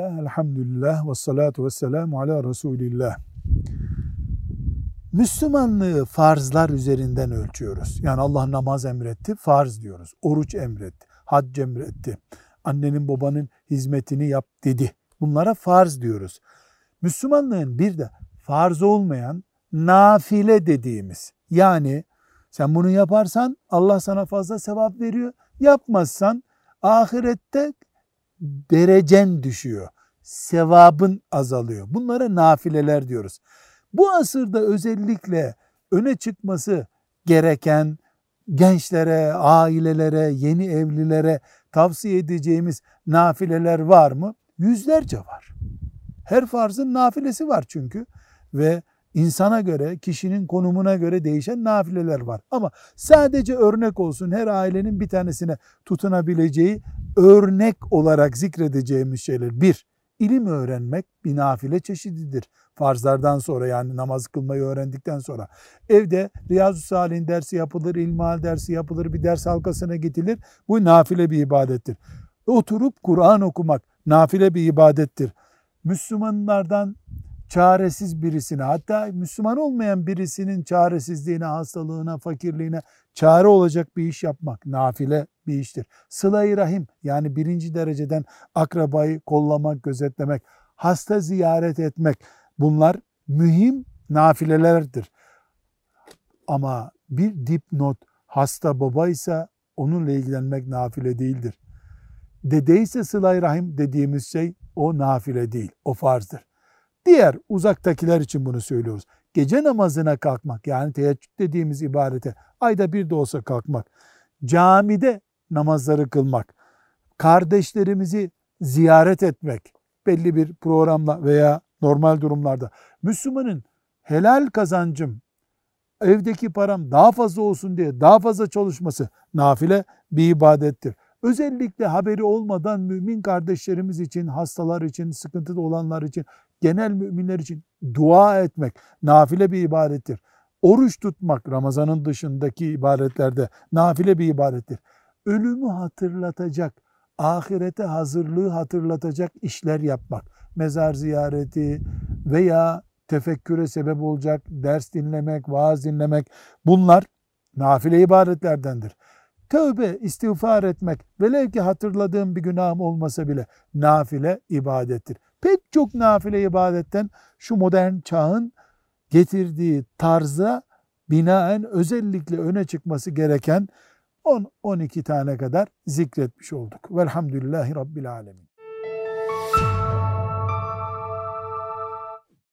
Bismillah, elhamdülillah, ve salatu ve selamu ala Resulillah. Müslümanlığı farzlar üzerinden ölçüyoruz. Yani Allah namaz emretti, farz diyoruz. Oruç emretti, hac emretti. Annenin babanın hizmetini yap dedi. Bunlara farz diyoruz. Müslümanlığın bir de farz olmayan nafile dediğimiz yani sen bunu yaparsan Allah sana fazla sevap veriyor. Yapmazsan ahirette derecen düşüyor. Sevabın azalıyor. Bunlara nafileler diyoruz. Bu asırda özellikle öne çıkması gereken gençlere, ailelere, yeni evlilere tavsiye edeceğimiz nafileler var mı? Yüzlerce var. Her farzın nafilesi var çünkü ve insana göre, kişinin konumuna göre değişen nafileler var. Ama sadece örnek olsun her ailenin bir tanesine tutunabileceği örnek olarak zikredeceğimiz şeyler. Bir, ilim öğrenmek bir nafile çeşididir. Farzlardan sonra yani namaz kılmayı öğrendikten sonra. Evde Riyazu Salih'in dersi yapılır, ilmihal dersi yapılır, bir ders halkasına gidilir. Bu nafile bir ibadettir. Oturup Kur'an okumak nafile bir ibadettir. Müslümanlardan çaresiz birisine hatta Müslüman olmayan birisinin çaresizliğine, hastalığına, fakirliğine çare olacak bir iş yapmak nafile bir iştir. Sıla-i Rahim yani birinci dereceden akrabayı kollamak, gözetlemek, hasta ziyaret etmek bunlar mühim nafilelerdir. Ama bir dipnot hasta babaysa onunla ilgilenmek nafile değildir. Dedeyse sıla rahim dediğimiz şey o nafile değil, o farzdır. Diğer uzaktakiler için bunu söylüyoruz. Gece namazına kalkmak yani teheccüd dediğimiz ibadete ayda bir de olsa kalkmak, camide namazları kılmak, kardeşlerimizi ziyaret etmek belli bir programla veya normal durumlarda Müslümanın helal kazancım evdeki param daha fazla olsun diye daha fazla çalışması nafile bir ibadettir. Özellikle haberi olmadan mümin kardeşlerimiz için, hastalar için, sıkıntıda olanlar için, genel müminler için dua etmek nafile bir ibadettir. Oruç tutmak Ramazan'ın dışındaki ibadetlerde nafile bir ibadettir. Ölümü hatırlatacak, ahirete hazırlığı hatırlatacak işler yapmak, mezar ziyareti veya tefekküre sebep olacak ders dinlemek, vaaz dinlemek bunlar nafile ibadetlerdendir. Tövbe, istiğfar etmek, velev ki hatırladığım bir günahım olmasa bile nafile ibadettir. Pek çok nafile ibadetten şu modern çağın getirdiği tarza binaen özellikle öne çıkması gereken 10-12 tane kadar zikretmiş olduk. Velhamdülillahi Rabbil Alemin.